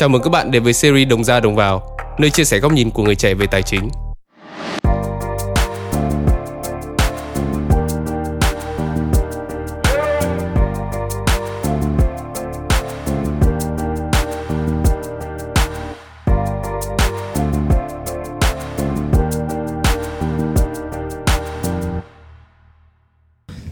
Chào mừng các bạn đến với series Đồng ra đồng vào, nơi chia sẻ góc nhìn của người trẻ về tài chính.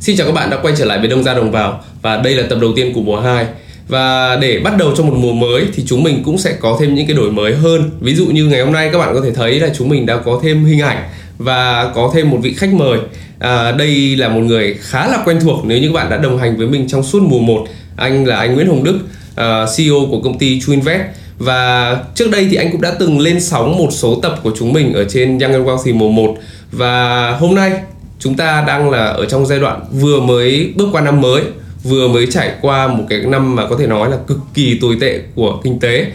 Xin chào các bạn đã quay trở lại với Đông ra đồng vào và đây là tập đầu tiên của mùa 2 và để bắt đầu cho một mùa mới thì chúng mình cũng sẽ có thêm những cái đổi mới hơn. Ví dụ như ngày hôm nay các bạn có thể thấy là chúng mình đã có thêm hình ảnh và có thêm một vị khách mời. À, đây là một người khá là quen thuộc nếu như các bạn đã đồng hành với mình trong suốt mùa 1 anh là anh Nguyễn Hồng Đức à, uh, CEO của công ty Truinvest. Và trước đây thì anh cũng đã từng lên sóng một số tập của chúng mình ở trên Young and Wealthy mùa 1 và hôm nay chúng ta đang là ở trong giai đoạn vừa mới bước qua năm mới vừa mới trải qua một cái năm mà có thể nói là cực kỳ tồi tệ của kinh tế.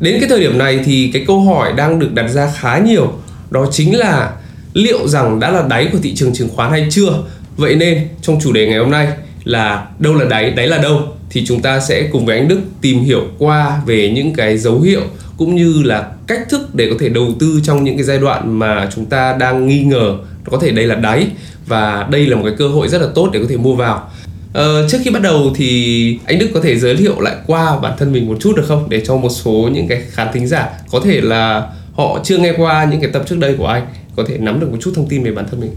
Đến cái thời điểm này thì cái câu hỏi đang được đặt ra khá nhiều, đó chính là liệu rằng đã là đáy của thị trường chứng khoán hay chưa? Vậy nên trong chủ đề ngày hôm nay là đâu là đáy đáy là đâu thì chúng ta sẽ cùng với anh Đức tìm hiểu qua về những cái dấu hiệu cũng như là cách thức để có thể đầu tư trong những cái giai đoạn mà chúng ta đang nghi ngờ có thể đây là đáy và đây là một cái cơ hội rất là tốt để có thể mua vào. Ờ, trước khi bắt đầu thì anh Đức có thể giới thiệu lại qua bản thân mình một chút được không để cho một số những cái khán thính giả có thể là họ chưa nghe qua những cái tập trước đây của anh có thể nắm được một chút thông tin về bản thân mình.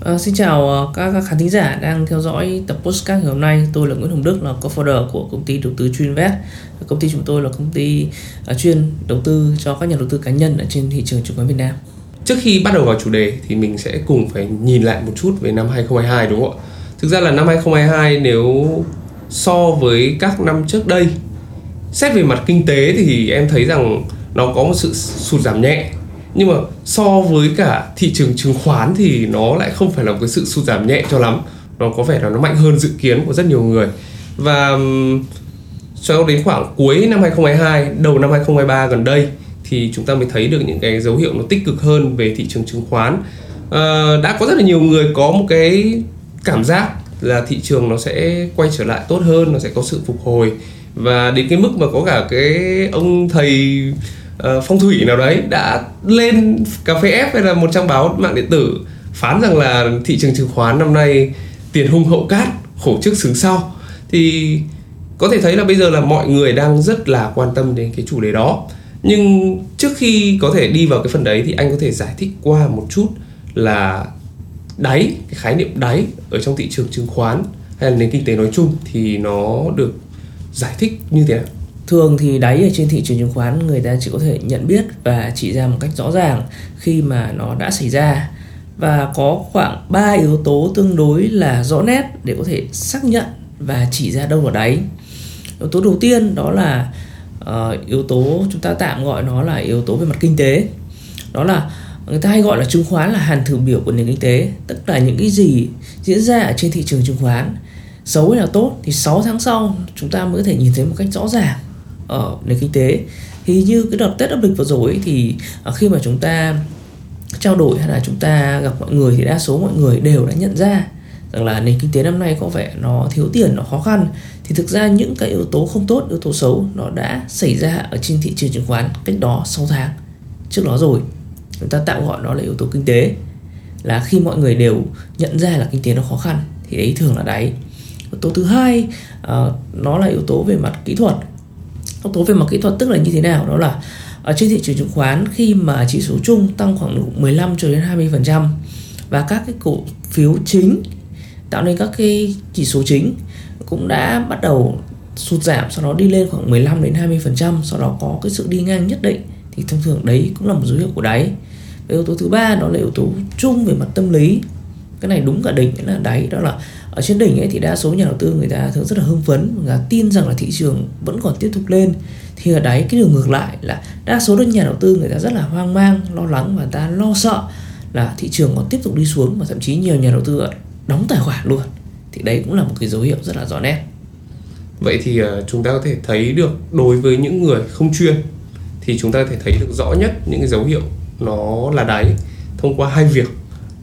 À, xin chào ờ, các, các khán thính giả đang theo dõi tập postcard ngày hôm nay. Tôi là Nguyễn Hồng Đức là co-founder của công ty đầu tư Chuyinvest. Công ty chúng tôi là công ty uh, chuyên đầu tư cho các nhà đầu tư cá nhân ở trên thị trường chứng khoán Việt Nam. Trước khi bắt đầu vào chủ đề thì mình sẽ cùng phải nhìn lại một chút về năm 2022 đúng không ạ? Thực ra là năm 2022 nếu so với các năm trước đây xét về mặt kinh tế thì em thấy rằng nó có một sự sụt giảm nhẹ. Nhưng mà so với cả thị trường chứng khoán thì nó lại không phải là một cái sự sụt giảm nhẹ cho lắm. Nó có vẻ là nó mạnh hơn dự kiến của rất nhiều người. Và cho đến khoảng cuối năm 2022 đầu năm 2023 gần đây thì chúng ta mới thấy được những cái dấu hiệu nó tích cực hơn về thị trường chứng khoán. À, đã có rất là nhiều người có một cái cảm giác là thị trường nó sẽ quay trở lại tốt hơn nó sẽ có sự phục hồi. Và đến cái mức mà có cả cái ông thầy uh, phong thủy nào đấy đã lên cà phê ép hay là một trang báo mạng điện tử phán rằng là thị trường chứng khoán năm nay tiền hung hậu cát khổ trước xứng sau thì có thể thấy là bây giờ là mọi người đang rất là quan tâm đến cái chủ đề đó. Nhưng trước khi có thể đi vào cái phần đấy thì anh có thể giải thích qua một chút là đáy cái khái niệm đáy ở trong thị trường chứng khoán hay là nền kinh tế nói chung thì nó được giải thích như thế nào? Thường thì đáy ở trên thị trường chứng khoán người ta chỉ có thể nhận biết và chỉ ra một cách rõ ràng khi mà nó đã xảy ra. Và có khoảng 3 yếu tố tương đối là rõ nét để có thể xác nhận và chỉ ra đâu là đáy. Yếu tố đầu tiên đó là uh, yếu tố chúng ta tạm gọi nó là yếu tố về mặt kinh tế. Đó là người ta hay gọi là chứng khoán là hàn thử biểu của nền kinh tế. Tức là những cái gì diễn ra ở trên thị trường chứng khoán, xấu hay là tốt, thì 6 tháng sau chúng ta mới có thể nhìn thấy một cách rõ ràng ở nền kinh tế. Thì như cái đợt Tết âm lịch vừa rồi thì à, khi mà chúng ta trao đổi hay là chúng ta gặp mọi người thì đa số mọi người đều đã nhận ra rằng là nền kinh tế năm nay có vẻ nó thiếu tiền, nó khó khăn. Thì thực ra những cái yếu tố không tốt, yếu tố xấu nó đã xảy ra ở trên thị trường chứng khoán cách đó 6 tháng trước đó rồi chúng ta tạm gọi nó là yếu tố kinh tế. Là khi mọi người đều nhận ra là kinh tế nó khó khăn thì đấy thường là đáy. Yếu tố thứ hai uh, nó là yếu tố về mặt kỹ thuật. Yếu tố về mặt kỹ thuật tức là như thế nào? Đó là ở trên thị trường chứng khoán khi mà chỉ số chung tăng khoảng 15 cho đến 20 phần trăm và các cái cổ phiếu chính tạo nên các cái chỉ số chính cũng đã bắt đầu sụt giảm sau đó đi lên khoảng 15 đến 20 phần trăm sau đó có cái sự đi ngang nhất định thì thông thường đấy cũng là một dấu hiệu của đáy yếu tố thứ ba, đó là yếu tố chung về mặt tâm lý. Cái này đúng cả đỉnh là đáy, đó là ở trên đỉnh ấy thì đa số nhà đầu tư người ta thường rất là hưng phấn và tin rằng là thị trường vẫn còn tiếp tục lên. Thì ở đáy, cái đường ngược lại là đa số đơn nhà đầu tư người ta rất là hoang mang, lo lắng và ta lo sợ là thị trường còn tiếp tục đi xuống và thậm chí nhiều nhà đầu tư đóng tài khoản luôn. Thì đấy cũng là một cái dấu hiệu rất là rõ nét. Vậy thì ờ, chúng ta có thể thấy được đối với những người không chuyên thì chúng ta có thể thấy được rõ nhất những cái dấu hiệu nó là đáy, thông qua hai việc.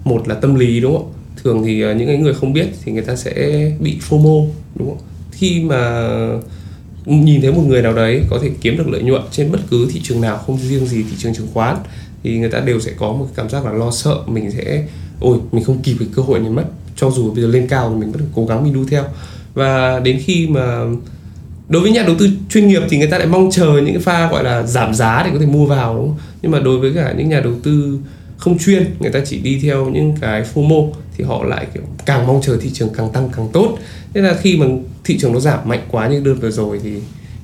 Một là tâm lý, đúng không thường thì ờ, những những người không biết thì người ta sẽ bị fomo, đúng không khi mà nhìn thấy một người nào đấy có thể kiếm được lợi nhuận trên bất cứ thị trường nào, không riêng gì thị trường chứng khoán, thì người ta đều sẽ có một cảm giác là lo sợ, mình sẽ, ôi, mình không kịp cái cơ hội này mất. Cho dù bây giờ lên cao thì mình vẫn cố gắng mình đu theo. Và đến khi mà đối với nhà đầu tư chuyên nghiệp thì người ta lại mong chờ những cái pha gọi là giảm giá để có thể mua vào đúng không? nhưng mà đối với cả những nhà đầu tư không chuyên người ta chỉ đi theo những cái FOMO thì họ lại kiểu càng mong chờ thị trường càng tăng càng tốt. Nên là khi mà thị trường nó giảm mạnh quá như đợt vừa rồi thì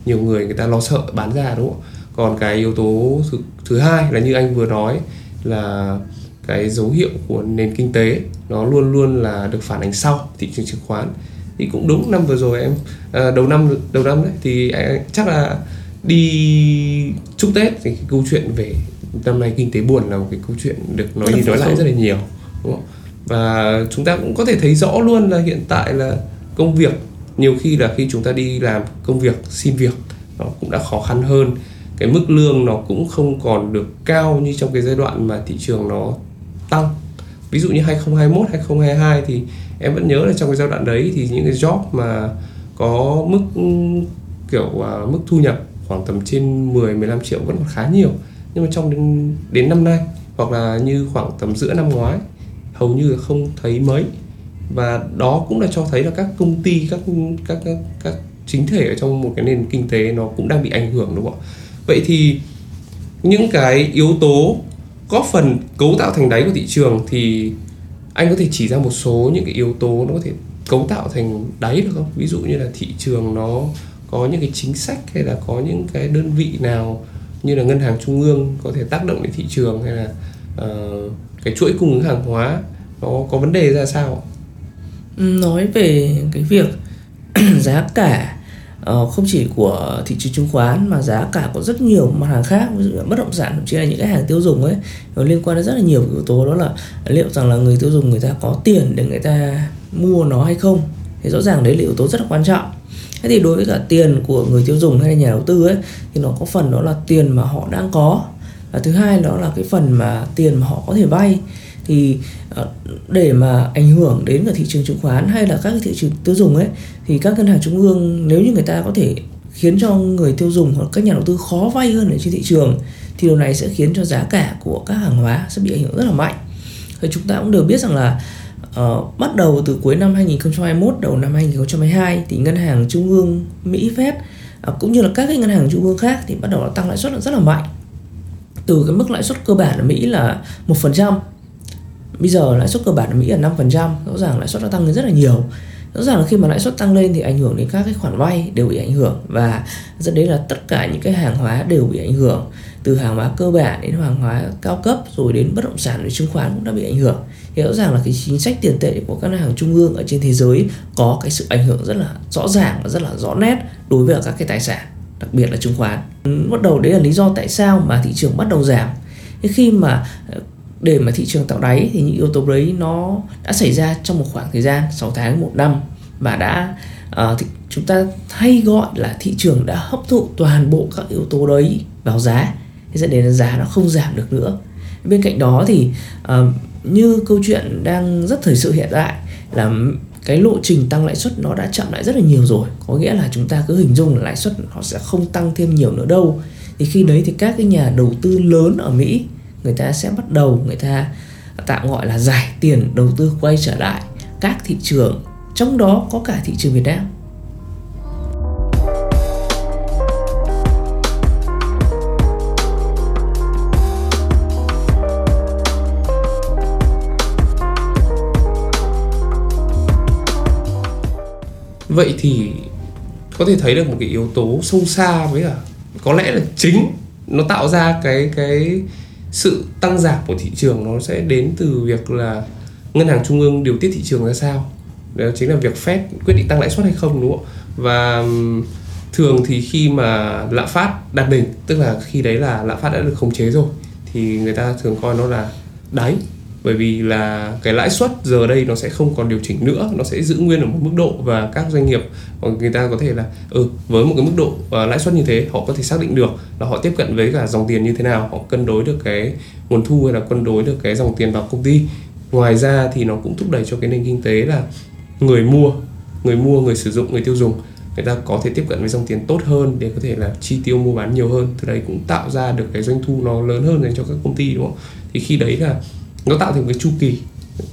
nhiều người người ta lo sợ bán ra đúng không? Còn cái yếu tố thứ, thứ hai là như anh vừa nói là cái dấu hiệu của nền kinh tế nó luôn luôn là được phản ánh sau thị trường chứng khoán thì cũng đúng năm vừa rồi em à, đầu năm đầu năm đấy thì à, chắc là đi chúc tết thì cái câu chuyện về năm nay kinh tế buồn là một cái câu chuyện được nói đi nói lại rất là nhiều đúng không? và chúng ta cũng có thể thấy rõ luôn là hiện tại là công việc nhiều khi là khi chúng ta đi làm công việc xin việc nó cũng đã khó khăn hơn. Cái mức lương nó cũng không còn được cao như trong cái giai đoạn mà thị trường nó tăng. Ví dụ như 2021 2022 thì em vẫn nhớ là trong cái giai đoạn đấy thì những cái job mà có mức kiểu uh, mức thu nhập khoảng tầm trên 10 15 triệu vẫn còn khá nhiều. Nhưng mà trong đến, đến năm nay hoặc là như khoảng tầm giữa năm ngoái hầu như là không thấy mấy. Và đó cũng là cho thấy là các công ty các các các, các chính thể ở trong một cái nền kinh tế nó cũng đang bị ảnh hưởng đúng không ạ? Vậy thì những cái yếu tố góp phần cấu tạo thành đáy của thị trường thì anh có thể chỉ ra một số những cái yếu tố nó có thể cấu tạo thành đáy được không? Ví dụ như là thị trường nó có những cái chính sách hay là có những cái đơn vị nào như là ngân hàng trung ương có thể tác động đến thị trường hay là uh, cái chuỗi cung ứng hàng hóa nó có vấn đề ra sao nói về cái việc giá cả Ờ, không chỉ của thị trường chứng khoán mà giá cả của rất nhiều mặt hàng khác, ví dụ là bất động sản, thậm chí là những cái hàng tiêu dùng ấy, nó liên quan đến rất là nhiều yếu tố, đó là liệu rằng là người tiêu dùng người ta có tiền để người ta mua nó hay không. Thì rõ ràng đấy là yếu tố rất là quan trọng. Thế thì đối với cả tiền của người tiêu dùng hay là nhà đầu tư ấy, thì nó có phần đó là tiền mà họ đang có. Và thứ hai đó là cái phần mà tiền mà họ có thể vay. Thì Ờ, để mà ảnh hưởng đến cả thị trường chứng khoán hay là các thị trường tiêu dùng ấy thì các ngân hàng trung ương nếu như người ta có thể khiến cho người tiêu dùng hoặc các nhà đầu tư khó vay hơn ở trên thị trường thì điều này sẽ khiến cho giá cả của các hàng hóa sẽ bị ảnh hưởng rất là mạnh. Thì chúng ta cũng đều biết rằng là uh, bắt đầu từ cuối năm 2021 đầu năm 2022 thì ngân hàng trung ương Mỹ Fed uh, à, cũng như là các cái ngân hàng trung ương khác thì bắt đầu tăng lãi suất rất là mạnh từ cái mức lãi suất cơ bản ở Mỹ là một phần trăm bây giờ lãi suất cơ bản ở Mỹ là 5% rõ ràng lãi suất đã tăng lên rất là nhiều. Rõ ràng là khi mà lãi suất tăng lên thì ảnh hưởng đến các cái khoản vay đều bị ảnh hưởng và dẫn đến là tất cả những cái hàng hóa đều bị ảnh hưởng. Từ hàng hóa cơ bản đến hàng hóa cao cấp rồi đến bất động sản đến chứng khoán cũng đã bị ảnh hưởng. Thì rõ ràng là cái chính sách tiền tệ của các ngân hàng trung ương ở trên thế giới có cái sự ảnh hưởng rất là rõ ràng và rất là rõ nét đối với các cái tài sản, đặc biệt là chứng khoán. Bắt đầu đấy là lý do tại sao mà thị trường bắt đầu giảm. Khi mà để mà thị trường tạo đáy thì những yếu tố đấy nó đã xảy ra trong một khoảng thời gian 6 tháng một năm và đã uh, thì chúng ta hay gọi là thị trường đã hấp thụ toàn bộ các yếu tố đấy vào giá. Dẫn đến giá nó không giảm được nữa. Bên cạnh đó thì uh, như câu chuyện đang rất thời sự hiện tại là cái lộ trình tăng lãi suất nó đã chậm lại rất là nhiều rồi. Có nghĩa là chúng ta cứ hình dung là lãi suất nó sẽ không tăng thêm nhiều nữa đâu. Thì khi đấy thì các cái nhà đầu tư lớn ở Mỹ người ta sẽ bắt đầu, người ta tạm gọi là giải tiền đầu tư quay trở lại các thị trường. Trong đó có cả thị trường Việt Nam. Vậy thì có thể thấy được một cái yếu tố sâu xa với cả có lẽ là chính nó tạo ra cái cái sự tăng giảm của thị trường nó sẽ đến từ việc là ngân hàng trung ương điều tiết thị trường ra sao. Đó chính là việc Fed quyết định tăng lãi suất hay không, đúng không và thường thì khi mà lạm phát đạt đỉnh, tức là khi đấy là lạm phát đã được khống chế rồi, thì người ta thường coi nó là đáy bởi vì là cái lãi suất giờ đây nó sẽ không còn điều chỉnh nữa nó sẽ giữ nguyên ở một mức độ và các doanh nghiệp người ta có thể là ừ với một cái mức độ uh, lãi suất như thế họ có thể xác định được là họ tiếp cận với cả dòng tiền như thế nào họ cân đối được cái nguồn thu hay là cân đối được cái dòng tiền vào công ty. Ngoài ra thì nó cũng thúc đẩy cho cái nền kinh tế là người mua người mua người sử dụng người tiêu dùng người ta có thể tiếp cận với dòng tiền tốt hơn để có thể là chi tiêu mua bán nhiều hơn. Từ đấy cũng tạo ra được cái doanh thu nó lớn hơn dành cho các công ty đúng không? Thì khi đấy là nó tạo thành cái chu kỳ.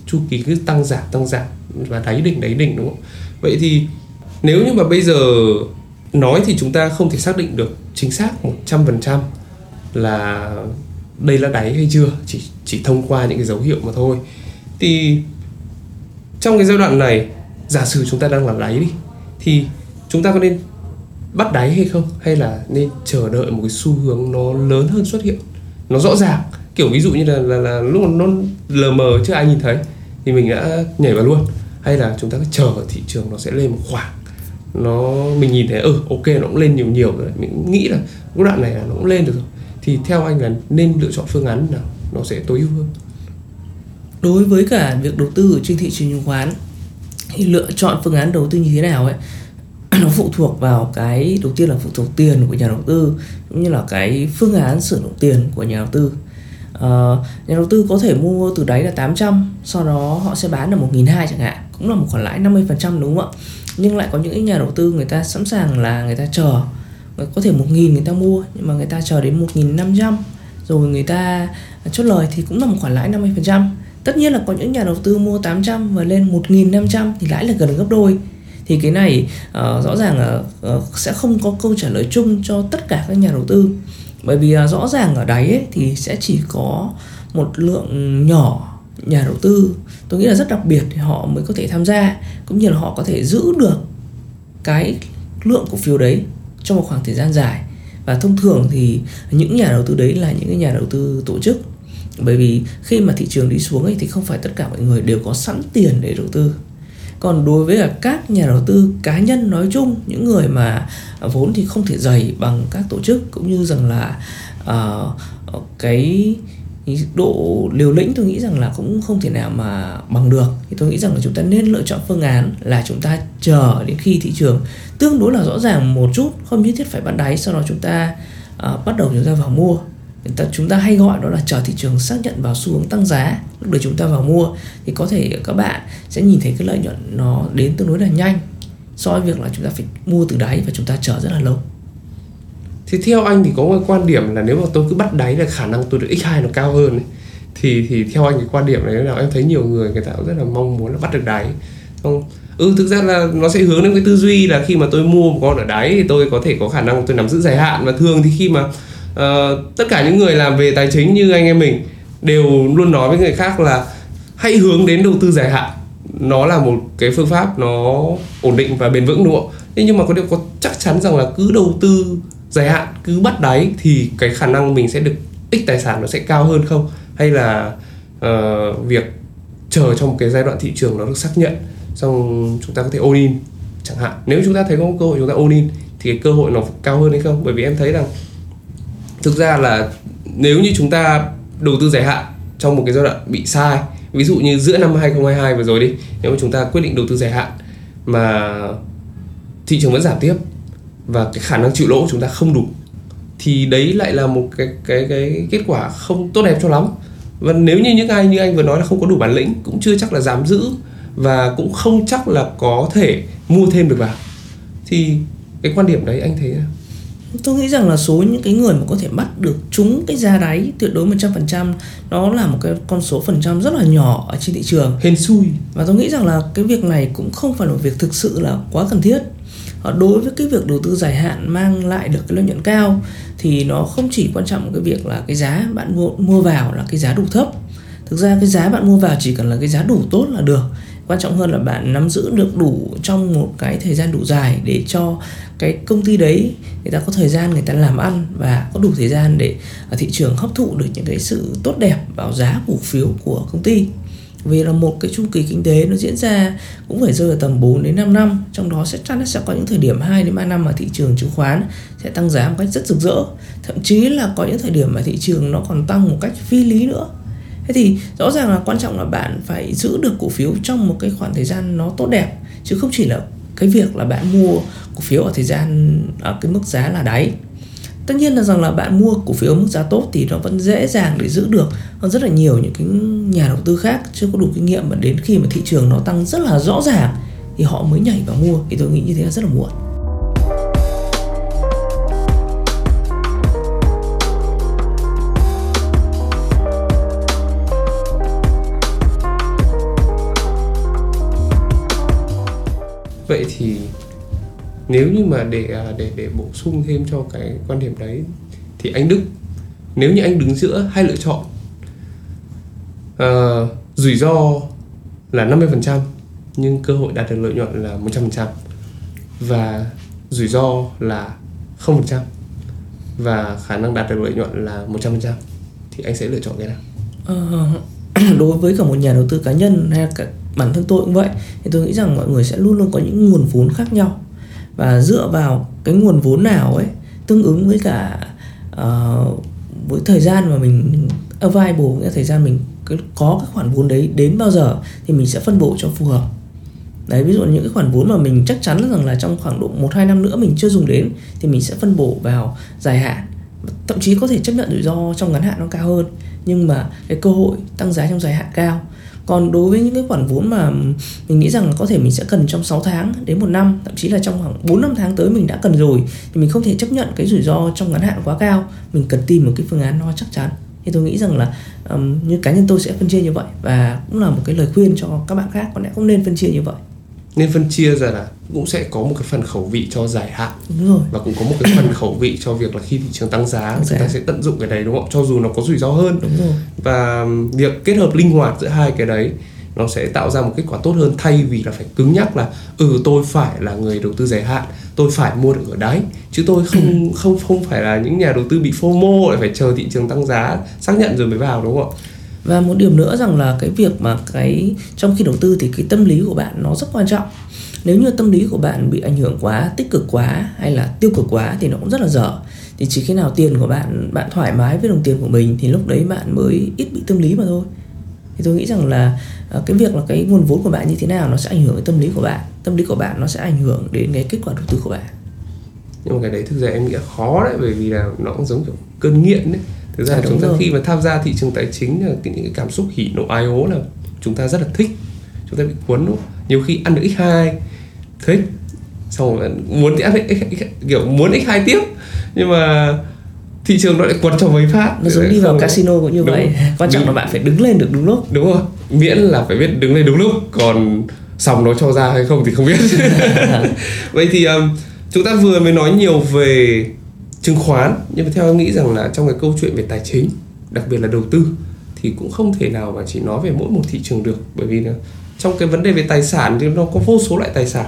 Chu kỳ cứ tăng giảm tăng giảm. Và đáy đỉnh đáy đỉnh, đúng không? Vậy thì nếu như mà bây giờ nói thì chúng ta không thể xác định được chính xác 100% là đây là đáy hay chưa, chỉ chỉ thông qua những cái dấu hiệu mà thôi. Thì trong cái giai đoạn này, giả sử chúng ta đang là đáy đi, thì chúng ta có nên bắt đáy hay không? Hay là nên chờ đợi một cái xu hướng nó lớn hơn xuất hiện? Nó rõ ràng kiểu ví dụ như là là, là lúc nó lờ mờ chưa ai nhìn thấy thì mình đã nhảy vào luôn. Hay là chúng ta cứ chờ thị trường nó sẽ lên một khoảng nó mình nhìn thấy ừ ok nó cũng lên nhiều nhiều rồi mình nghĩ là cái đoạn này là nó cũng lên được rồi. Thì theo anh là nên lựa chọn phương án nào nó sẽ tối ưu hơn? Đối với cả việc đầu tư trên thị trường chứng khoán thì lựa chọn phương án đầu tư như thế nào ấy nó phụ thuộc vào cái đầu tiên là phụ thuộc tiền của nhà đầu tư cũng như là cái phương án sử dụng tiền của nhà đầu tư uh, nhà đầu tư có thể mua từ đáy là 800 sau đó họ sẽ bán là 1.200 chẳng hạn cũng là một khoản lãi 50% đúng không ạ? Nhưng lại có những nhà đầu tư người ta sẵn sàng là người ta chờ có thể 1.000 người ta mua nhưng mà người ta chờ đến 1.500 rồi người ta chốt lời thì cũng là một khoản lãi 50% tất nhiên là có những nhà đầu tư mua 800 và lên 1.500 thì lãi là gần gấp đôi. Thì cái này uh, rõ ràng là uh, sẽ không có câu trả lời chung cho tất cả các nhà đầu tư bởi vì à, rõ ràng ở đáy ấy, thì sẽ chỉ có một lượng nhỏ nhà đầu tư. Tôi nghĩ là rất đặc biệt thì họ mới có thể tham gia cũng như là họ có thể giữ được cái lượng cổ phiếu đấy trong một khoảng thời gian dài. Và thông thường thì những nhà đầu tư đấy là những cái nhà đầu tư tổ chức. Bởi vì khi mà thị trường đi xuống ấy thì không phải tất cả mọi người đều có sẵn tiền để đầu tư còn đối với các nhà đầu tư cá nhân nói chung những người mà vốn thì không thể dày bằng các tổ chức cũng như rằng là uh, cái độ liều lĩnh tôi nghĩ rằng là cũng không thể nào mà bằng được. Thì tôi nghĩ rằng là chúng ta nên lựa chọn phương án là chúng ta chờ đến khi thị trường tương đối là rõ ràng một chút không nhất thiết phải bắt đáy sau đó chúng ta uh, bắt đầu chúng ta vào mua ta chúng ta hay gọi đó là chờ thị trường xác nhận vào xu hướng tăng giá. Lúc đấy chúng ta vào mua thì có thể các bạn sẽ nhìn thấy cái lợi nhuận nó đến tương đối là nhanh, so với việc là chúng ta phải mua từ đáy và chúng ta chờ rất là lâu. Thì theo anh thì có một quan điểm là nếu mà tôi cứ bắt đáy là khả năng tôi được x2 nó cao hơn ấy. thì thì theo anh cái quan điểm này là em thấy nhiều người người ta cũng rất là mong muốn là bắt được đáy. Không? Ừ thực ra là nó sẽ hướng đến cái tư duy là khi mà tôi mua một con ở đáy thì tôi có thể có khả năng tôi nắm giữ dài hạn và thường thì khi mà uh, tất cả những người làm về tài chính như anh em mình đều luôn nói với người khác là hãy hướng đến đầu tư dài hạn. Nó là một cái phương pháp nó ổn định và bền vững đúng không thế nhưng mà có điều có chắc chắn rằng là cứ đầu tư dài hạn cứ bắt đáy thì cái khả năng mình sẽ được tích tài sản nó sẽ cao hơn không? Hay là uh, việc chờ trong một cái giai đoạn thị trường nó được xác nhận xong chúng ta có thể all in chẳng hạn. Nếu chúng ta thấy có một cơ hội chúng ta all in thì cái cơ hội nó cao hơn hay không? Bởi vì em thấy rằng thực ra là nếu như chúng ta đầu tư dài hạn trong một cái giai đoạn bị sai, ví dụ như giữa năm 2022 vừa rồi đi, nếu mà chúng ta quyết định đầu tư dài hạn mà thị trường vẫn giảm tiếp và cái khả năng chịu lỗ của chúng ta không đủ, thì đấy lại là một cái cái cái kết quả không tốt đẹp cho lắm. Và nếu như những ai, như anh vừa nói là không có đủ bản lĩnh, cũng chưa chắc là dám giữ và cũng không chắc là có thể mua thêm được vào. Thì cái quan điểm đấy anh thấy tôi nghĩ rằng là số những cái người mà có thể bắt được trúng cái giá đáy tuyệt đối 100% nó là một cái con số phần trăm rất là nhỏ ở trên thị trường. Hên xui. Và tôi nghĩ rằng là cái việc này cũng không phải là một việc thực sự là quá cần thiết. Đối với cái việc đầu tư dài hạn mang lại được cái lợi nhuận cao thì nó không chỉ quan trọng cái việc là cái giá bạn mua mua vào là cái giá đủ thấp. Thực ra cái giá bạn mua vào chỉ cần là cái giá đủ tốt là được quan trọng hơn là bạn nắm giữ được đủ trong một cái thời gian đủ dài để cho cái công ty đấy, người ta có thời gian người ta làm ăn và có đủ thời gian để ở thị trường hấp thụ được những cái sự tốt đẹp vào giá cổ phiếu của công ty. Vì là một cái chu kỳ kinh tế nó diễn ra cũng phải rơi ở tầm 4 đến 5 năm, trong đó sẽ chắn sẽ có những thời điểm 2 đến 3 năm mà thị trường chứng khoán sẽ tăng giá một cách rất rực rỡ. Thậm chí là có những thời điểm mà thị trường nó còn tăng một cách phi lý nữa thế thì rõ ràng là quan trọng là bạn phải giữ được cổ phiếu trong một cái khoảng thời gian nó tốt đẹp, chứ không chỉ là cái việc là bạn mua cổ phiếu ở thời gian ở cái mức giá là đáy. Tất nhiên là rằng là bạn mua cổ phiếu mức giá tốt thì nó vẫn dễ dàng để giữ được. Hơn rất là nhiều những cái nhà đầu tư khác chưa có đủ kinh nghiệm mà đến khi mà thị trường nó tăng rất là rõ ràng thì họ mới nhảy vào mua. Thì tôi nghĩ như thế là rất là muộn. Vậy thì nếu như mà để à, để để bổ sung thêm cho cái quan điểm đấy thì anh Đức nếu như anh đứng giữa hai lựa chọn uh, rủi ro là 50% nhưng cơ hội đạt được lợi nhuận là 100% và rủi ro là 0% và khả năng đạt được lợi nhuận là 100% thì anh sẽ lựa chọn cái nào? Ờ, đối với cả một nhà đầu tư cá nhân hay cả bản thân tôi cũng vậy. Thì tôi nghĩ rằng mọi người sẽ luôn luôn có những nguồn vốn khác nhau. Và dựa vào cái nguồn vốn nào ấy tương ứng với cả uh, với thời gian mà mình available nghĩa thời gian mình có cái khoản vốn đấy đến bao giờ thì mình sẽ phân bổ cho phù hợp. Đấy ví dụ những cái khoản vốn mà mình chắc chắn rằng là trong khoảng độ một hai năm nữa mình chưa dùng đến thì mình sẽ phân bổ vào dài hạn. Thậm chí có thể chấp nhận rủi ro trong ngắn hạn nó cao hơn. Nhưng mà cái cơ hội tăng giá trong dài hạn cao còn đối với những cái khoản vốn mà mình nghĩ rằng có thể mình sẽ cần trong 6 tháng đến một năm thậm chí là trong khoảng 4 năm tháng tới mình đã cần rồi thì mình không thể chấp nhận cái rủi ro trong ngắn hạn quá cao. Mình cần tìm một cái phương án nó chắc chắn. Thì tôi nghĩ rằng là um, như cá nhân tôi sẽ phân chia như vậy và cũng là một cái lời khuyên cho các bạn khác có lẽ không nên phân chia như vậy nên phân chia ra là cũng sẽ có một cái phần khẩu vị cho dài hạn. Đúng rồi. Và cũng có một cái phần khẩu vị cho việc là khi thị trường tăng giá chúng ta sẽ tận dụng cái đấy đúng không? Cho dù nó có rủi ro hơn. Đúng rồi. Và việc kết hợp linh hoạt giữa hai cái đấy nó sẽ tạo ra một kết quả tốt hơn thay vì là phải cứng nhắc là ừ tôi phải là người đầu tư dài hạn tôi phải mua được ở đáy chứ tôi không không không phải là những nhà đầu tư bị FOMO lại phải chờ thị trường tăng giá xác nhận rồi mới vào đúng không ạ và một điểm nữa rằng là cái việc mà cái, trong khi đầu tư thì cái tâm lý của bạn nó rất quan trọng. Nếu như tâm lý của bạn bị ảnh hưởng quá, tích cực quá hay là tiêu cực quá thì nó cũng rất là dở. Thì chỉ khi nào tiền của bạn bạn thoải mái với đồng tiền của mình thì lúc đấy bạn mới ít bị tâm lý mà thôi. Thì tôi nghĩ rằng là à, cái việc là cái nguồn vốn của bạn như thế nào nó sẽ ảnh hưởng đến tâm lý của bạn. Tâm lý của bạn nó sẽ ảnh hưởng đến cái kết quả đầu tư của bạn. Nhưng mà cái đấy thực ra em nghĩ là khó đấy, bởi vì là nó cũng giống kiểu cơn nghiện đấy thực ra à, chúng ta rồi. khi mà tham gia thị trường tài chính là những cái cảm xúc hỉ nộ ai ố là chúng ta rất là thích. Chúng ta bị cuốn đúng không? nhiều khi ăn được x 2 thích xong rồi muốn thì ăn x, kiểu muốn x 2 tiếp. Nhưng mà thị trường nó lại quật cho mấy phát. Nó giống đi vào casino cũng như đúng. vậy. quan trọng là bạn phải đứng lên được đúng lúc. Đúng rồi. Miễn là phải biết đứng lên đúng lúc. Còn xong nó cho ra hay không thì không biết. Vậy thì um, chúng ta vừa mới nói nhiều về chứng khoán. Nhưng mà theo em nghĩ rằng là trong cái câu chuyện về tài chính đặc biệt là đầu tư thì cũng không thể nào mà chỉ nói về mỗi một thị trường được. Bởi vì là trong cái vấn đề về tài sản thì nó có vô số loại tài sản.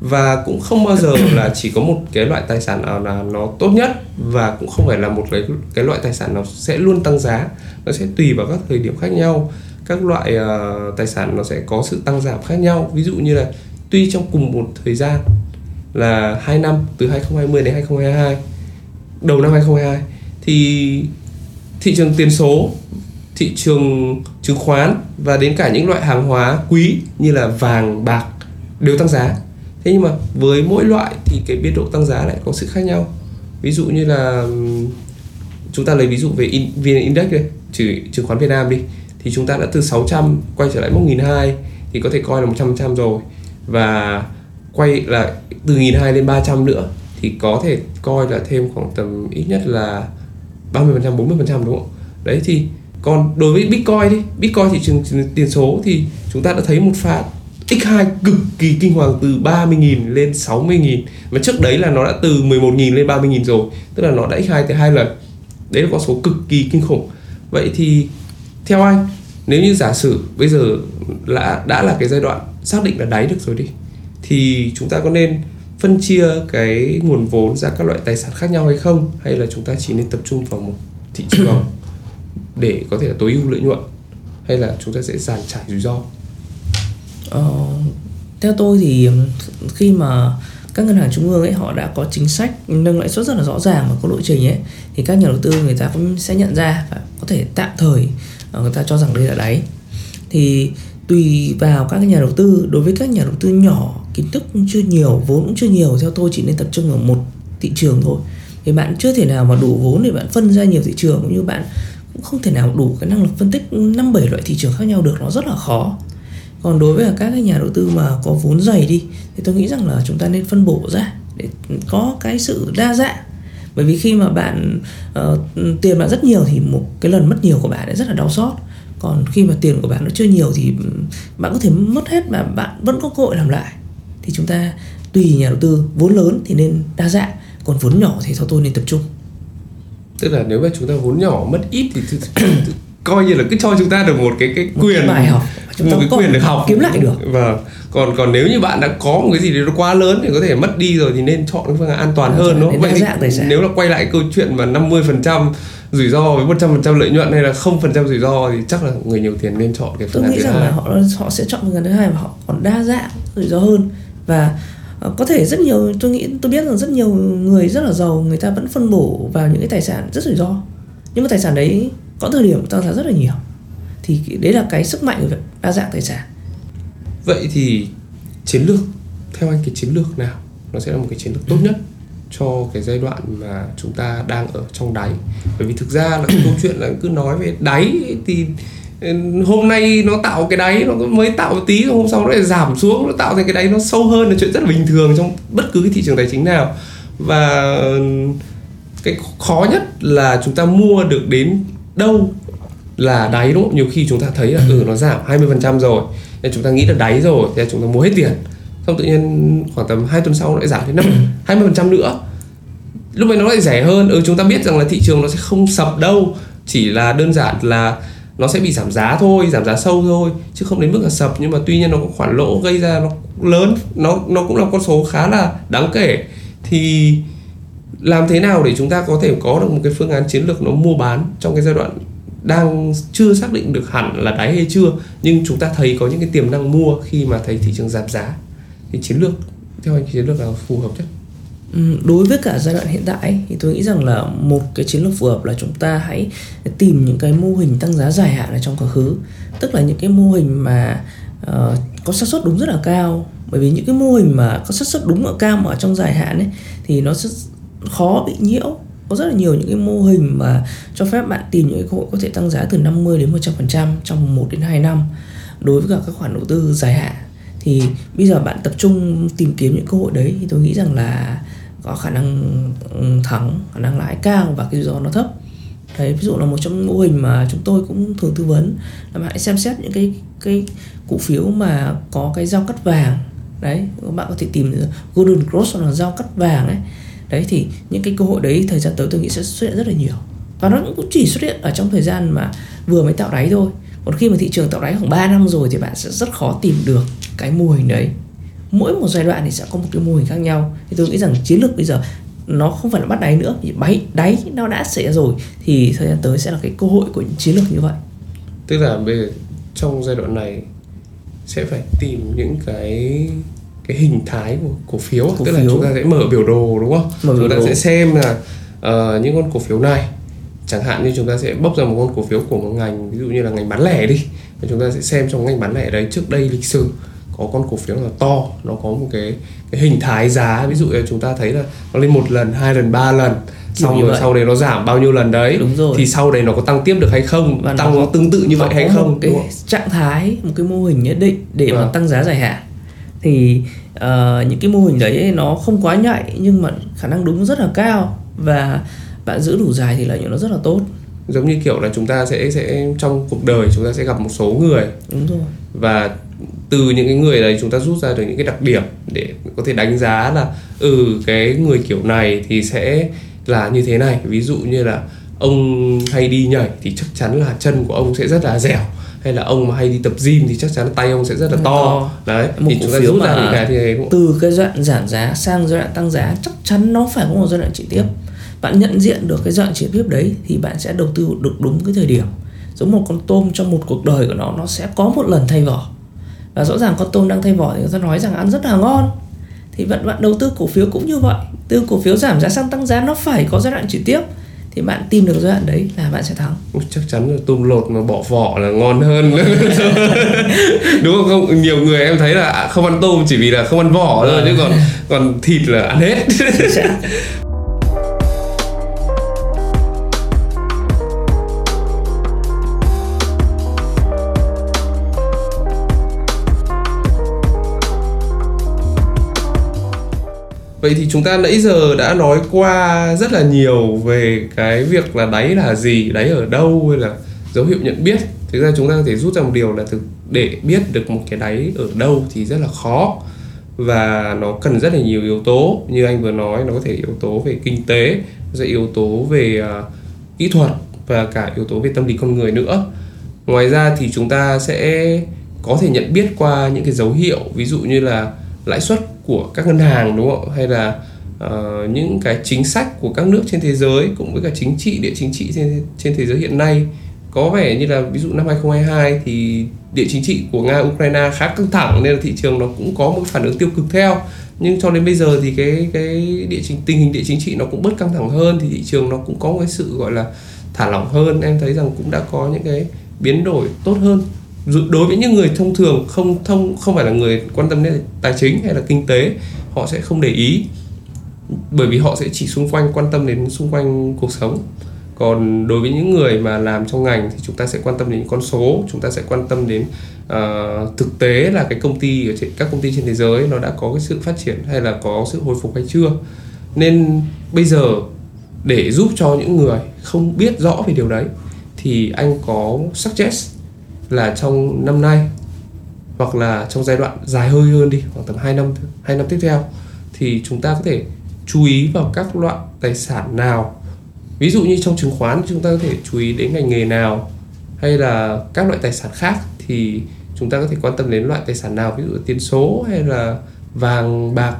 Và cũng không bao giờ là chỉ có một cái loại tài sản nào là nó tốt nhất. Và cũng không phải là một cái cái loại tài sản nào sẽ luôn tăng giá. Nó sẽ tùy vào các thời điểm khác nhau. Các loại uh, tài sản nó sẽ có sự tăng giảm khác nhau. Ví dụ như là tuy trong cùng một thời gian là 2 năm từ 2020 đến 2022 đầu năm 2022 thì thị trường tiền số thị trường chứng khoán và đến cả những loại hàng hóa quý như là vàng bạc đều tăng giá. Thế nhưng mà với mỗi loại thì cái biên độ tăng giá lại có sự khác nhau. Ví dụ như là chúng ta lấy ví dụ về in, VN Index đây trừ chứng khoán Việt Nam đi thì chúng ta đã từ 600 quay trở lại mốc 1002 thì có thể coi là 100% rồi. Và quay lại từ 1002 lên 300 nữa thì có thể coi là thêm khoảng tầm ít nhất là 30% 40% đúng không? Đấy thì còn đối với Bitcoin đi, Bitcoin thị trường tiền số thì chúng ta đã thấy một phát X2 cực kỳ kinh hoàng từ 30.000 lên 60.000 Và trước đấy là nó đã từ 11.000 lên 30.000 rồi Tức là nó đã X2 tới hai lần. Đấy là con số cực kỳ kinh khủng. Vậy thì theo anh Nếu như giả sử bây giờ là đã là cái giai đoạn xác định là đáy được rồi đi Thì chúng ta có nên phân chia cái nguồn vốn ra các loại tài sản khác nhau hay không? Hay là chúng ta chỉ nên tập trung vào một thị trường để có thể là tối ưu lợi nhuận? Hay là chúng ta sẽ giảm trải rủi ro? Ờ, theo tôi thì khi mà các ngân hàng trung ương ấy họ đã có chính sách nâng lãi suất rất là rõ ràng và có lộ trình ấy thì các nhà đầu tư người ta cũng sẽ nhận ra và có thể tạm thời ờ, người ta cho rằng đây là đáy. Thì tùy vào các nhà đầu tư đối với các nhà đầu tư nhỏ kiến thức chưa nhiều vốn cũng chưa nhiều. Theo tôi chỉ nên tập trung ở một thị trường thôi. Thì bạn chưa thể nào mà đủ vốn để bạn phân ra nhiều thị trường cũng như bạn cũng không thể nào đủ cái năng lực phân tích năm bảy loại thị trường khác nhau được nó rất là khó. Còn đối với các cái nhà đầu tư mà có vốn dày đi thì tôi nghĩ rằng là chúng ta nên phân bổ ra để có cái sự đa dạng. Bởi vì khi mà bạn uh, tiền bạn rất nhiều thì một cái lần mất nhiều của bạn sẽ rất là đau xót. Còn khi mà tiền của bạn nó chưa nhiều thì bạn có thể mất hết mà bạn vẫn có cơ hội làm lại thì chúng ta tùy nhà đầu tư vốn lớn thì nên đa dạng còn vốn nhỏ thì theo tôi nên tập trung. Tức là nếu mà chúng ta vốn nhỏ mất ít thì coi như là cứ cho chúng ta được một cái cái quyền một bài học chúng ta một cái quyền được học. kiếm lại được. Vâng. Còn còn nếu như bạn đã có một cái gì nó quá lớn thì có thể mất đi rồi thì nên chọn cái phương án an toàn à, hơn đúng không? vậy thì nếu là quay lại câu chuyện mà 50 phần trăm rủi ro với 100 phần trăm lợi nhuận hay là không phần trăm rủi ro thì chắc là người nhiều tiền nên chọn cái phương án thứ hai. Tôi nghĩ rằng là họ họ sẽ chọn phương án thứ hai và họ còn đa dạng rủi ro hơn và ờ, có thể rất nhiều, tôi nghĩ, tôi biết rằng rất nhiều người rất là giàu, người ta vẫn phân bổ vào những cái tài sản rất rủi ro. Nhưng mà tài sản đấy có thời điểm tăng giá rất là nhiều. Thì đấy là cái sức mạnh của việc đa dạng tài sản. Vậy thì chiến lược, theo anh, cái chiến lược nào nó sẽ là một cái chiến lược tốt nhất cho cái giai đoạn mà chúng ta đang ở trong đáy? Bởi vì thực ra là cái câu chuyện là cứ nói về đáy thì hôm nay nó tạo cái đáy nó mới tạo tí, hôm sau nó lại giảm xuống, nó tạo thành cái đáy nó sâu hơn là chuyện rất là bình thường trong bất cứ cái thị trường tài chính nào. Và cái khó nhất là chúng ta mua được đến đâu là đáy, đúng không? Nhiều khi chúng ta thấy là ừ nó giảm 20% rồi nên chúng ta nghĩ là đáy rồi thì chúng ta mua hết tiền. Xong tự nhiên khoảng tầm 2 tuần sau nó lại giảm đến năm 20% nữa. Lúc này nó lại rẻ hơn. Ừ chúng ta biết rằng là thị trường nó sẽ không sập đâu, chỉ là đơn giản là nó sẽ bị giảm giá thôi, giảm giá sâu thôi, chứ không đến mức là sập. Nhưng mà tuy nhiên nó có khoản lỗ gây ra nó lớn, nó nó cũng là con số khá là đáng kể. Thì làm thế nào để chúng ta có thể có được một cái phương án chiến lược nó mua bán trong cái giai đoạn đang chưa xác định được hẳn là đáy hay chưa, nhưng chúng ta thấy có những cái tiềm năng mua khi mà thấy thị trường giảm giá? Thì chiến lược, theo anh chiến lược là phù hợp nhất? Ừ, đối với cả giai đoạn hiện tại thì tôi nghĩ rằng là một cái chiến lược phù hợp là chúng ta hãy tìm những cái mô hình tăng giá dài hạn ở trong quá khứ. Tức là những cái mô hình mà uh, có xác suất đúng rất là cao. Bởi vì những cái mô hình mà có xác suất đúng ở cao mà ở trong dài hạn ấy thì nó sẽ khó bị nhiễu. Có rất là nhiều những cái mô hình mà cho phép bạn tìm những cái cơ hội có thể tăng giá từ 50 đến 100% trong 1 đến 2 năm đối với cả các khoản đầu tư dài hạn. Thì bây giờ bạn tập trung tìm kiếm những cơ hội đấy thì tôi nghĩ rằng là có khả năng ừ, thắng, khả năng lãi cao và cái rủi ro nó thấp. Đấy, ví dụ là một trong mô hình mà chúng tôi cũng thường tư vấn là bạn hãy xem xét những cái cái cổ phiếu mà có cái giao cắt vàng. Đấy các bạn có thể tìm golden cross hoặc là giao cắt vàng ấy. Đấy, thì những cái cơ hội đấy thời gian tới tôi nghĩ sẽ xuất hiện rất là nhiều. Và nó cũng chỉ xuất hiện ở trong thời gian mà vừa mới tạo đáy thôi. Còn khi mà thị trường tạo đáy khoảng 3 năm rồi thì bạn sẽ rất khó tìm được cái mô hình đấy mỗi một giai đoạn thì sẽ có một cái mô hình khác nhau thì tôi nghĩ rằng chiến lược bây giờ nó không phải là bắt đáy nữa thì đáy đáy nó đã xảy ra rồi thì thời gian tới sẽ là cái cơ hội của những chiến lược như vậy tức là bây giờ trong giai đoạn này sẽ phải tìm những cái cái hình thái của cổ phiếu cổ tức phiếu. là chúng ta sẽ mở biểu đồ đúng không mở chúng ta đồ. sẽ xem là uh, những con cổ phiếu này chẳng hạn như chúng ta sẽ bốc ra một con cổ phiếu của một ngành ví dụ như là ngành bán lẻ đi chúng ta sẽ xem trong ngành bán lẻ đấy trước đây lịch sử có con cổ phiếu là to nó có một cái cái hình thái giá ví dụ chúng ta thấy là nó lên một lần hai lần ba lần xong rồi vậy. sau đấy nó giảm bao nhiêu lần đấy đúng rồi. thì sau đấy nó có tăng tiếp được hay không và tăng nó, nó tương tự như vậy hay không một cái trạng thái một cái mô hình nhất định để à. mà vâng. tăng giá dài hạn thì uh, những cái mô hình đấy nó không quá nhạy nhưng mà khả năng đúng rất là cao và bạn giữ đủ dài thì lợi nhuận nó rất là tốt giống như kiểu là chúng ta sẽ sẽ trong cuộc đời chúng ta sẽ gặp một số người đúng rồi và từ những cái người đấy chúng ta rút ra được những cái đặc điểm để có thể đánh giá là ừ cái người kiểu này thì sẽ là như thế này. Ví dụ như là ông hay đi nhảy thì chắc chắn là chân của ông sẽ rất là dẻo hay là ông mà hay đi tập gym thì chắc chắn tay ông sẽ rất là to, to. đấy một thì chúng ta rút ra những cái thì cũng... từ cái giai đoạn giảm giá sang giai đoạn tăng giá chắc chắn nó phải có một giai đoạn chuyển tiếp. Bạn nhận diện được cái giai đoạn chuyển tiếp đấy thì bạn sẽ đầu tư được đúng cái thời điểm giống một con tôm trong một cuộc đời của nó nó sẽ có một lần thay vỏ. Và rõ ràng con tôm đang thay vỏ thì người ta nói rằng ăn rất là ngon. Thì bạn bạn đầu tư cổ phiếu cũng như vậy. Từ cổ phiếu giảm giá sang tăng giá nó phải có giai đoạn chuyển tiếp. Thì bạn tìm được giai đoạn đấy là bạn sẽ thắng. Chắc chắn là tôm lột mà bỏ vỏ là ngon hơn. Đúng không? Không nhiều người em thấy là không ăn tôm chỉ vì là không ăn vỏ thôi chứ còn còn thịt là ăn hết Vậy thì chúng ta nãy giờ đã nói qua rất là nhiều về cái việc là đáy là gì, đáy ở đâu hay là dấu hiệu nhận biết. Thực ra chúng ta có thể rút ra một điều là thực để biết được một cái đáy ở đâu thì rất là khó. và nó cần rất là nhiều yếu tố như anh vừa nói nó có thể yếu tố về kinh tế sẽ yếu tố về uh, kỹ thuật và cả yếu tố về tâm lý con người nữa ngoài ra thì chúng ta sẽ có thể nhận biết qua những cái dấu hiệu ví dụ như là lãi suất của các ngân hàng đúng không? Hay là uh, những cái chính sách của các nước trên thế giới cũng với cả chính trị địa chính trị trên trên thế giới hiện nay. Có vẻ như là ví dụ năm 2022 thì địa chính trị của Nga Ukraine khá căng thẳng nên là thị trường nó cũng có một phản ứng tiêu cực theo. Nhưng cho đến bây giờ thì cái cái địa chính tình hình địa chính trị nó cũng bớt căng thẳng hơn thì thị trường nó cũng có một cái sự gọi là thả lỏng hơn. Em thấy rằng cũng đã có những cái biến đổi tốt hơn đối với những người thông thường không thông không phải là người quan tâm đến tài chính hay là kinh tế họ sẽ không để ý bởi vì họ sẽ chỉ xung quanh quan tâm đến xung quanh cuộc sống. Còn đối với những người mà làm trong ngành thì chúng ta sẽ quan tâm đến con số chúng ta sẽ quan tâm đến uh, thực tế là cái công ty ở trên các công ty trên thế giới nó đã có cái sự phát triển hay là có sự hồi phục hay chưa. Nên bây giờ để giúp cho những người không biết rõ về điều đấy thì anh có suggest là trong năm nay, hoặc là trong giai đoạn dài hơi hơn đi, khoảng tầm 2 năm 2 năm tiếp theo, thì chúng ta có thể chú ý vào các loại tài sản nào. Ví dụ như trong chứng khoán, chúng ta có thể chú ý đến ngành nghề nào, hay là các loại tài sản khác, thì chúng ta có thể quan tâm đến loại tài sản nào, ví dụ tiền số hay là vàng, bạc.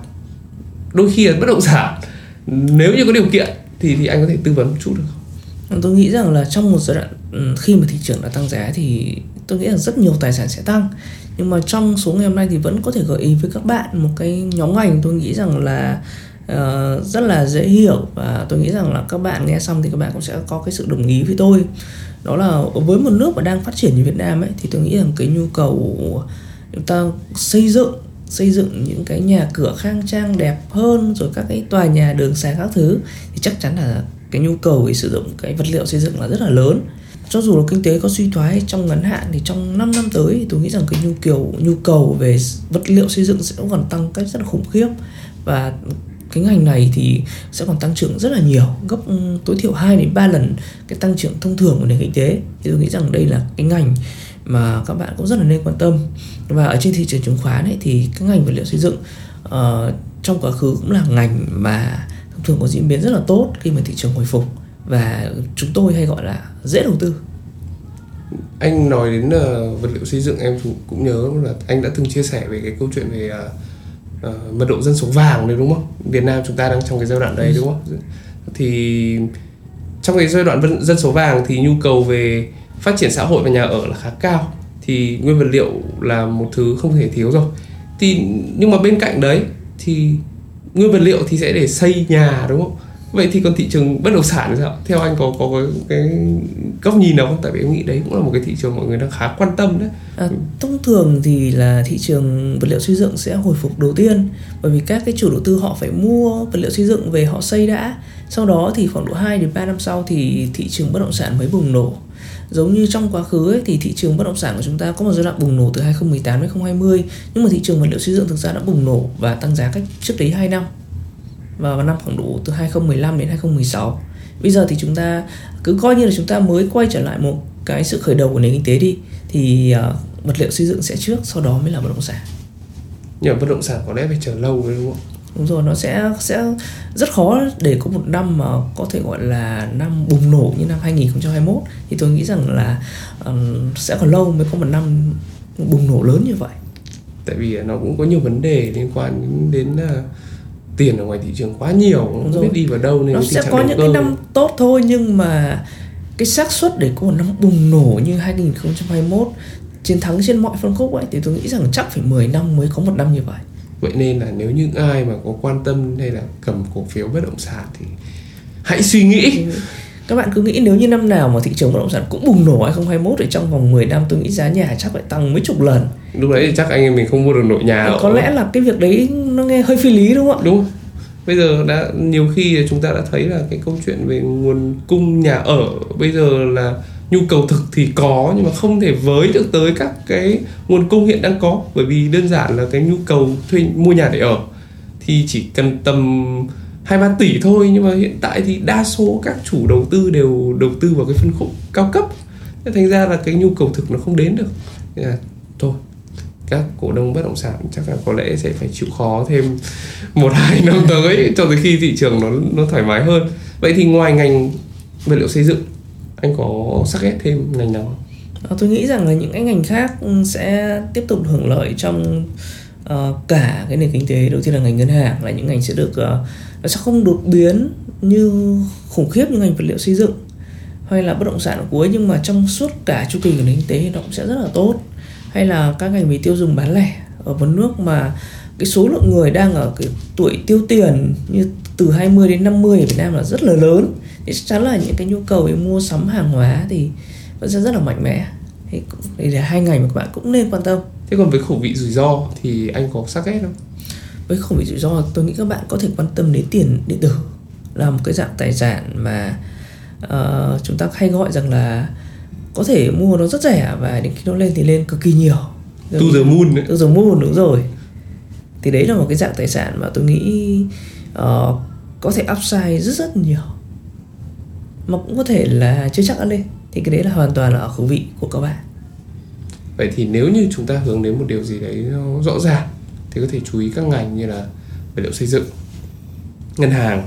Đôi khi là bất động sản. Nếu như có điều kiện thì thì anh có thể tư vấn một chút được không? Tôi nghĩ rằng là trong một giai đoạn ừ, khi mà thị trường đã tăng giá thì tôi nghĩ là rất nhiều tài sản sẽ tăng. Nhưng mà trong số ngày hôm nay thì vẫn có thể gợi ý với các bạn một cái nhóm ngành tôi nghĩ rằng là uh, rất là dễ hiểu. Và tôi nghĩ rằng là các bạn nghe xong thì các bạn cũng sẽ có cái sự đồng ý với tôi. Đó là với một nước mà đang phát triển như Việt Nam ấy thì tôi nghĩ rằng cái nhu cầu chúng ta xây dựng xây dựng những cái nhà cửa khang trang đẹp hơn rồi các cái tòa nhà đường xá các thứ thì chắc chắn là cái nhu cầu để sử dụng cái vật liệu xây dựng là rất là lớn cho dù là kinh tế có suy thoái trong ngắn hạn thì trong 5 năm tới thì tôi nghĩ rằng cái nhu cầu nhu cầu về vật liệu xây dựng sẽ còn tăng cách rất là khủng khiếp. Và cái ngành này thì sẽ còn tăng trưởng rất là nhiều gấp ừ, tối thiểu 2 đến 3 lần cái tăng trưởng thông thường của nền kinh tế. Thì tôi nghĩ rằng đây là cái ngành mà các bạn cũng rất là nên quan tâm. Và ở trên thị trường chứng khoán ấy thì cái ngành vật liệu xây dựng uh, trong quá khứ cũng là ngành mà thông thường có diễn biến rất là tốt khi mà thị trường hồi phục và chúng tôi hay gọi là dễ đầu tư. Anh nói đến uh, vật liệu xây dựng em cũng nhớ là anh đã từng chia sẻ về cái câu chuyện về uh, uh, mật độ dân số vàng đấy đúng không? Việt Nam chúng ta đang trong cái giai đoạn đấy đúng không? Thì trong cái giai đoạn dân số vàng thì nhu cầu về phát triển xã hội và nhà ở là khá cao. Thì nguyên vật liệu là một thứ không thể thiếu rồi. Thì nhưng mà bên cạnh đấy thì nguyên vật liệu thì sẽ để xây nhà đúng không vậy thì còn thị trường bất động sản thì sao? Theo anh có có cái, cái góc nhìn nào không? Tại vì em nghĩ đấy cũng là một cái thị trường mọi người đang khá quan tâm đấy. À, thông thường thì là thị trường vật liệu xây dựng sẽ hồi phục đầu tiên bởi vì các cái chủ đầu tư họ phải mua vật liệu xây dựng về họ xây đã. Sau đó thì khoảng độ 2 đến 3 năm sau thì thị trường bất động sản mới bùng nổ. Giống như trong quá khứ ấy, thì thị trường bất động sản của chúng ta có một giai đoạn bùng nổ từ 2018 đến 2020 nhưng mà thị trường vật liệu xây dựng thực ra đã bùng nổ và tăng giá cách trước đấy 2 năm vào năm khoảng độ từ 2015 đến 2016 bây giờ thì chúng ta cứ coi như là chúng ta mới quay trở lại một cái sự khởi đầu của nền kinh tế đi. Thì uh, vật liệu xây dựng sẽ trước sau đó mới là bất động sản. Nhưng bất động sản có lẽ phải chờ lâu rồi đúng không? Đúng rồi nó sẽ sẽ rất khó để có một năm mà có thể gọi là năm bùng nổ như năm 2021 thì tôi nghĩ rằng là um, sẽ còn lâu mới có một năm bùng nổ lớn như vậy. Tại vì nó cũng có nhiều vấn đề liên quan đến, đến uh, tiền ở ngoài thị trường quá nhiều không rồi. biết đi vào đâu nên nó sẽ có những cơ. cái năm tốt thôi nhưng mà cái xác suất để có một năm bùng nổ như 2021 chiến thắng trên mọi phân khúc ấy thì tôi nghĩ rằng chắc phải 10 năm mới có một năm như vậy vậy nên là nếu những ai mà có quan tâm hay là cầm cổ phiếu bất động sản thì hãy suy nghĩ các bạn cứ nghĩ nếu như năm nào mà thị trường bất động sản cũng bùng nổ 2021 thì trong vòng 10 năm tôi nghĩ giá nhà chắc phải tăng mấy chục lần. Lúc đấy thì chắc anh em mình không mua được nội nhà có lẽ là cái việc đấy nó nghe hơi phi lý đúng không ạ? Đúng. Bây giờ đã nhiều khi chúng ta đã thấy là cái câu chuyện về nguồn cung nhà ở bây giờ là nhu cầu thực thì có nhưng mà không thể với được tới các cái nguồn cung hiện đang có. Bởi vì đơn giản là cái nhu cầu thuê mua nhà để ở thì chỉ cần tầm hai ba tỷ thôi nhưng mà hiện tại thì đa số các chủ đầu tư đều đầu tư vào cái phân khúc cao cấp. Thành ra là cái nhu cầu thực nó không đến được. Nên là thôi các cổ đông bất động sản chắc là có lẽ sẽ phải chịu khó thêm một hai năm tới cho tới khi thị trường nó nó thoải mái hơn. Vậy thì ngoài ngành vật liệu xây dựng anh có sắc ép thêm ngành nào không? Ờ, tôi nghĩ rằng là những cái ngành khác ừ, sẽ tiếp tục hưởng lợi trong uh, cả cái nền kinh tế đầu tiên là ngành ngân hàng là những ngành sẽ được uh, nó sẽ không đột biến như khủng khiếp như ngành vật liệu xây dựng hay là bất động sản ở cuối, nhưng mà trong suốt cả chu kỳ của nền kinh tế nó cũng sẽ rất là tốt. Hay là các ngành về tiêu dùng bán lẻ ở một nước mà cái số lượng người đang ở cái tuổi tiêu tiền như từ 20 đến 50 ở Việt Nam là rất là lớn, thì chắc chắn là những cái nhu cầu về mua sắm hàng hóa thì vẫn sẽ rất là mạnh mẽ. Thì đây là hai ngành mà các bạn cũng nên quan tâm. Thế còn với khẩu vị rủi ro thì anh có sắc ghét không? Với khẩu vị rủi ro tôi nghĩ các bạn có thể quan tâm đến tiền điện tử. Là một cái dạng tài sản mà uh, chúng ta hay gọi rằng là có thể mua nó rất rẻ và đến khi nó lên thì lên cực kỳ nhiều. To the moon to the moon đúng rồi. Thì đấy là một cái dạng tài sản mà tôi nghĩ uh, có thể upside rất rất nhiều. Mà cũng có thể là chưa chắc đã lên. Thì cái đấy là hoàn toàn là ở khẩu vị của các bạn. Vậy thì nếu như chúng ta hướng đến một điều gì đấy nó rõ ràng thì có thể chú ý các ngành như là vật liệu xây dựng ngân hàng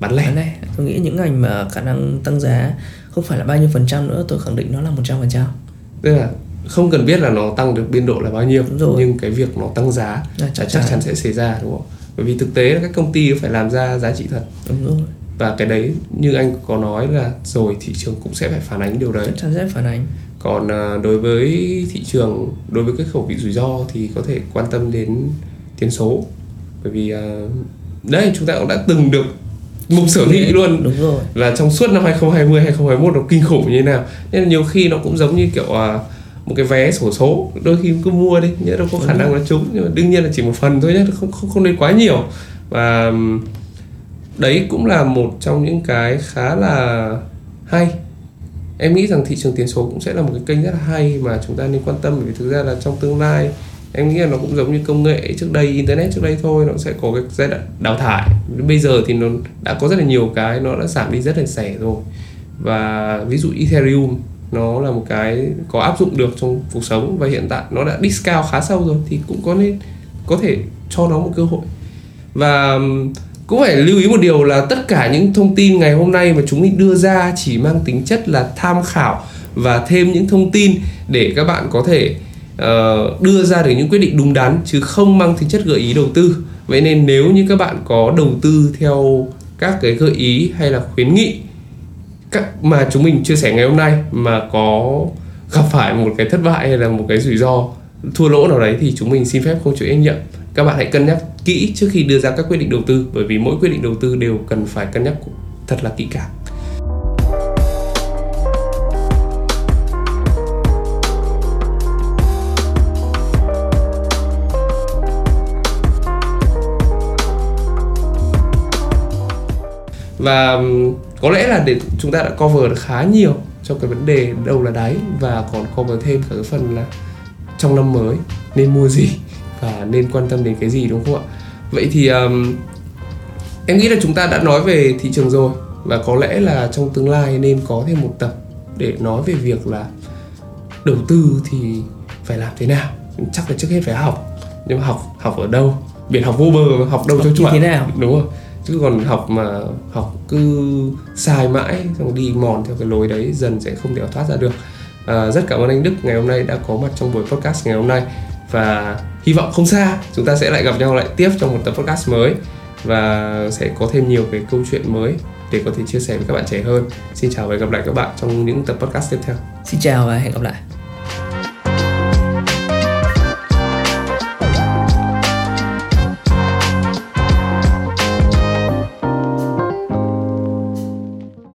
bán lẻ. Lẻ. Tôi nghĩ những ngành mà khả năng tăng giá không phải là bao nhiêu phần trăm nữa tôi khẳng định nó là một trăm phần trăm. Tức là không cần biết là nó tăng được biên độ là bao nhiêu Đúng rồi. nhưng cái việc nó tăng giá là chắc, chắc chắn. sẽ xảy ra đúng không? Bởi vì thực tế là các công ty phải làm ra giá trị thật. Đúng rồi. Và cái đấy như anh có nói là rồi thị trường cũng sẽ phải phản ánh điều đấy. Chắc chắn sẽ phản ánh còn à, đối với thị trường đối với cái khẩu vị rủi ro thì có thể quan tâm đến tiền số. Bởi vì à, đấy chúng ta cũng đã từng được mục sở thị luôn. đúng rồi. Là trong suốt năm 2020 2021 nó kinh khủng như thế nào. Nên nhiều khi nó cũng giống như kiểu à, một cái vé sổ số. Đôi khi cứ mua đi nhớ đâu có khả năng là trúng. Nhưng mà đương nhiên là chỉ một phần thôi nhé không không không nên quá nhiều. Và đấy cũng là một trong những cái khá là hay em nghĩ rằng thị trường tiền số cũng sẽ là một cái kênh rất là hay mà chúng ta nên quan tâm bởi vì thực ra là trong tương lai, em nghĩ là nó cũng giống như công nghệ trước đây, internet trước đây thôi, nó sẽ có cái giai đoạn đào thải. Bây giờ thì nó đã có rất là nhiều cái nó đã giảm đi rất là rẻ rồi. Và ví dụ Ethereum, nó là một cái có áp dụng được trong cuộc sống và hiện tại nó đã discount khá sâu rồi thì cũng có nên có thể cho nó một cơ hội. Và cũng phải lưu ý một điều là tất cả những thông tin ngày hôm nay mà chúng mình đưa ra chỉ mang tính chất là tham khảo và thêm những thông tin để các bạn có thể uh, đưa ra được những quyết định đúng đắn chứ không mang tính chất gợi ý đầu tư. Vậy nên nếu như các bạn có đầu tư theo các cái gợi ý hay là khuyến nghị các mà chúng mình chia sẻ ngày hôm nay mà có gặp phải một cái thất bại hay là một cái rủi ro thua lỗ nào đấy thì chúng mình xin phép không chịu trách nhiệm. Các bạn hãy cân nhắc kỹ trước khi đưa ra các quyết định đầu tư, bởi vì mỗi quyết định đầu tư đều cần phải cân nhắc thật là kỹ càng. Và có lẽ là để chúng ta đã cover được khá nhiều trong cái vấn đề đâu là đáy và còn cover thêm cả cái phần là trong năm mới, nên mua gì và nên quan tâm đến cái gì đúng không ạ? Vậy thì um, em nghĩ là chúng ta đã nói về thị trường rồi và có lẽ là trong tương lai nên có thêm một tập để nói về việc là đầu tư thì phải làm thế nào. Chắc là trước hết phải học nhưng mà học học ở đâu? Biển học vô bờ học đâu Học cho chuẩn. thế nào? đúng rồi chứ còn học mà học cứ sai mãi xong đi mòn theo cái lối đấy dần sẽ không thể thoát ra được. À, rất cảm ơn anh Đức ngày hôm nay đã có mặt trong buổi podcast ngày hôm nay và hy vọng không xa, chúng ta sẽ lại gặp nhau lại tiếp trong một tập podcast mới. Và sẽ có thêm nhiều cái câu chuyện mới để có thể chia sẻ với các bạn trẻ hơn. Xin chào và hẹn gặp lại các bạn trong những tập podcast tiếp theo. Xin chào và hẹn gặp lại.